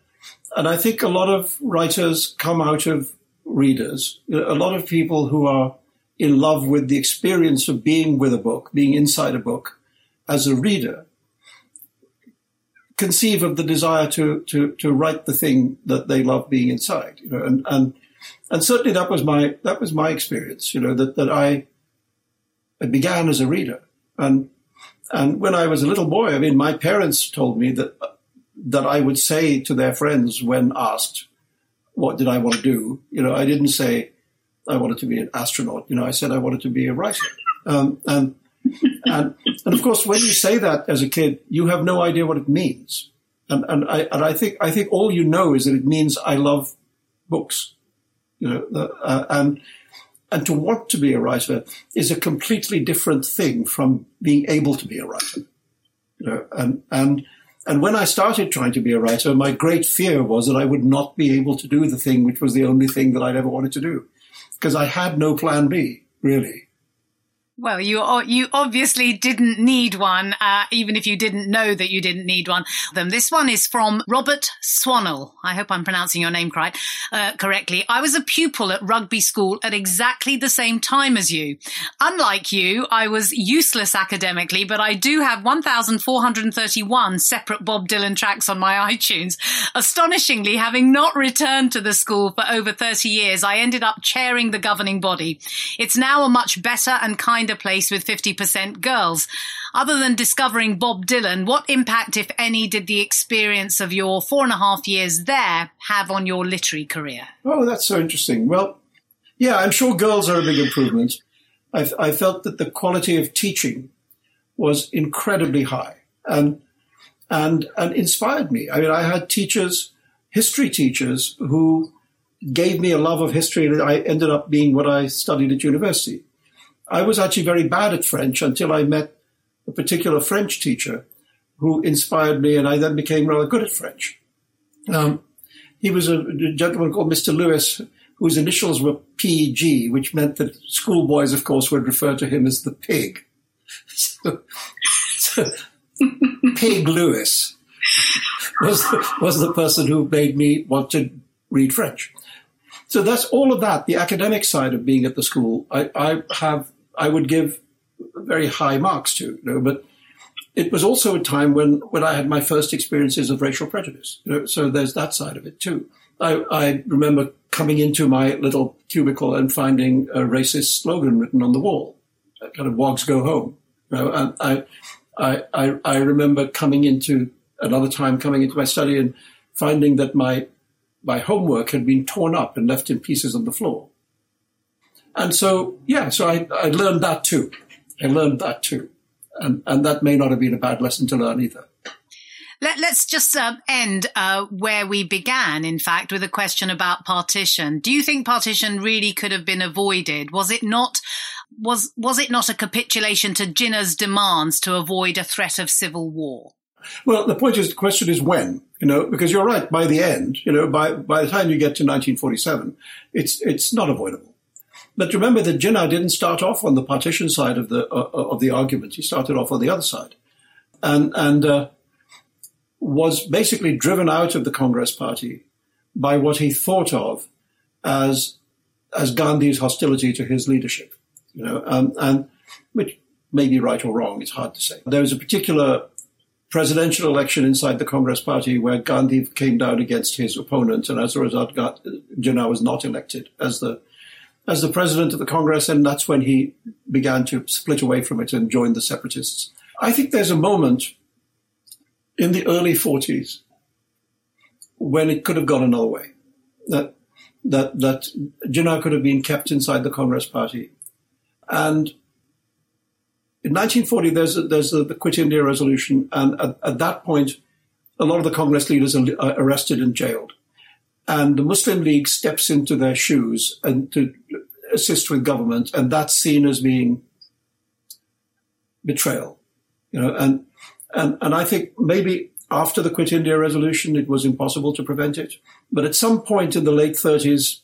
S4: and I think a lot of writers come out of readers. A lot of people who are in love with the experience of being with a book, being inside a book as a reader, conceive of the desire to to to write the thing that they love being inside, you know, and and and certainly that was my that was my experience. You know that that I, I began as a reader, and and when I was a little boy, I mean, my parents told me that that I would say to their friends when asked, "What did I want to do?" You know, I didn't say I wanted to be an astronaut. You know, I said I wanted to be a writer, um, and and and of course, when you say that as a kid, you have no idea what it means. And and I and I think I think all you know is that it means I love books you know, uh, and and to want to be a writer is a completely different thing from being able to be a writer. You know, and and and when I started trying to be a writer, my great fear was that I would not be able to do the thing which was the only thing that I'd ever wanted to do, because I had no plan B, really.
S3: Well, you you obviously didn't need one, uh, even if you didn't know that you didn't need one. This one is from Robert Swannell. I hope I'm pronouncing your name uh, correctly. I was a pupil at rugby school at exactly the same time as you. Unlike you, I was useless academically, but I do have 1,431 separate Bob Dylan tracks on my iTunes. Astonishingly, having not returned to the school for over 30 years, I ended up chairing the governing body. It's now a much better and kinder find a place with 50% girls. Other than discovering Bob Dylan, what impact, if any, did the experience of your four and a half years there have on your literary career?
S4: Oh, that's so interesting. Well, yeah, I'm sure girls are a big improvement. I, I felt that the quality of teaching was incredibly high and and and inspired me. I mean, I had teachers, history teachers, who gave me a love of history, and I ended up being what I studied at university. I was actually very bad at French until I met a particular French teacher who inspired me, and I then became rather good at French. Um, he was a, gentleman called Mr. Lewis, whose initials were PG, which meant that schoolboys, of course, would refer to him as the pig. So, so Pig Lewis was the, was the person who made me want to read French. So that's all of that. The academic side of being at the school, I, I have I would give very high marks to. You know, but it was also a time when, when I had my first experiences of racial prejudice. You know, so there's that side of it too. I, I remember coming into my little cubicle and finding a racist slogan written on the wall, kind of "Wogs go home." You know, and I, I, I, I remember coming into another time coming into my study and finding that my my homework had been torn up and left in pieces on the floor. And so, yeah, so I, I learned that too. I learned that too. And, and that may not have been a bad lesson to learn either.
S3: Let, us just uh, end uh, where we began, in fact, with a question about partition. Do you think partition really could have been avoided? Was it not was was it not a capitulation to Jinnah's demands to avoid a threat of civil war?
S4: Well, the point is, the question is when. You know, because you're right. By the end, you know, by by the time you get to 1947, it's it's not avoidable. But remember that Jinnah didn't start off on the partition side of the uh, of the argument. He started off on the other side, and and uh, was basically driven out of the Congress Party by what he thought of as as Gandhi's hostility to his leadership. You know, um, and which may be right or wrong. It's hard to say. There was a particular presidential election inside the Congress Party where Gandhi came down against his opponent, and as a result, Jinnah was not elected as the as the president of the Congress, and that's when he began to split away from it and join the separatists. I think there's a moment in the early 40s when it could have gone another way. That that that Jinnah could have been kept inside the Congress Party, and in 1940, there's a, there's a, the Quit India resolution, and at, at, that point, a lot of the Congress leaders are arrested and jailed, and the Muslim League steps into their shoes and to assist with government, and that's seen as being betrayal, you know, and and and I think maybe after the Quit India resolution, it was impossible to prevent it, but at some point in the late 30s,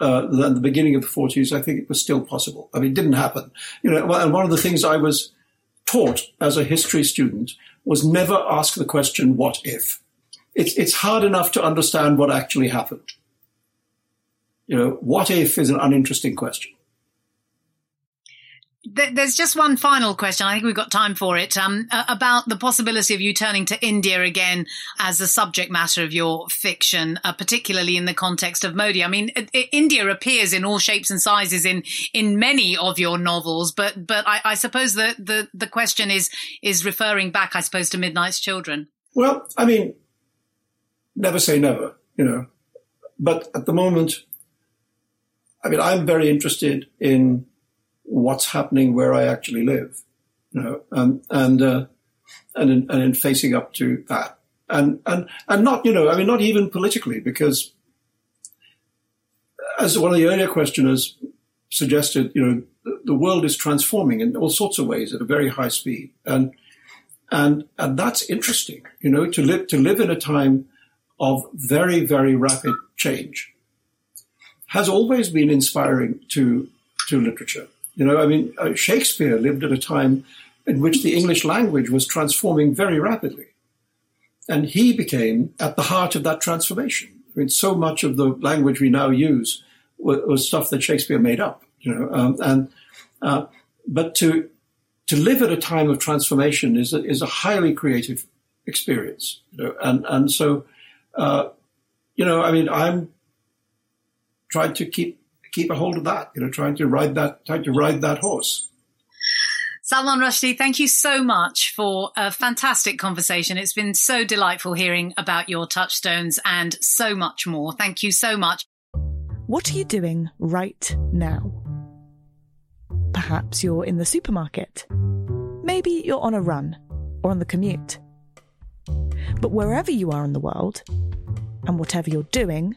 S4: uh, than the beginning of the 40s, I think it was still possible. I mean, it didn't happen. You know, and one of the things I was taught as a history student was never ask the question, what if? It's, it's hard enough to understand what actually happened. You know, what if is an uninteresting question.
S3: There's just one final question. I think we've got time for it. Um, about the possibility of you turning to India again as the subject matter of your fiction, uh, particularly in the context of Modi. I mean, India appears in all shapes and sizes in in many of your novels, but but I, I suppose the, the the question is is referring back, I suppose, to Midnight's Children.
S4: Well, I mean, never say never, you know. But at the moment, I mean, I'm very interested in what's happening where I actually live, you know, um, and uh, and in, and in facing up to that, and and and not you know, I mean, not even politically, because as one of the earlier questioners suggested, you know, the, the world is transforming in all sorts of ways at a very high speed, and and and that's interesting, you know, to live to live in a time of very very rapid change has always been inspiring to to literature. You know, I mean, uh, Shakespeare lived at a time in which the English language was transforming very rapidly. And he became at the heart of that transformation. I mean, so much of the language we now use was, was stuff that Shakespeare made up, you know, um, and, uh, but to, to live at a time of transformation is a, is a highly creative experience, you know, and, and so, uh, you know, I mean, I'm trying to keep keep a hold of that, you know, trying to ride that, trying to ride that horse.
S3: Salman Rushdie, thank you so much for a fantastic conversation. It's been so delightful hearing about your touchstones and so much more. Thank you so much.
S2: What are you doing right now? Perhaps you're in the supermarket. Maybe you're on a run or on the commute. But wherever you are in the world, and whatever you're doing,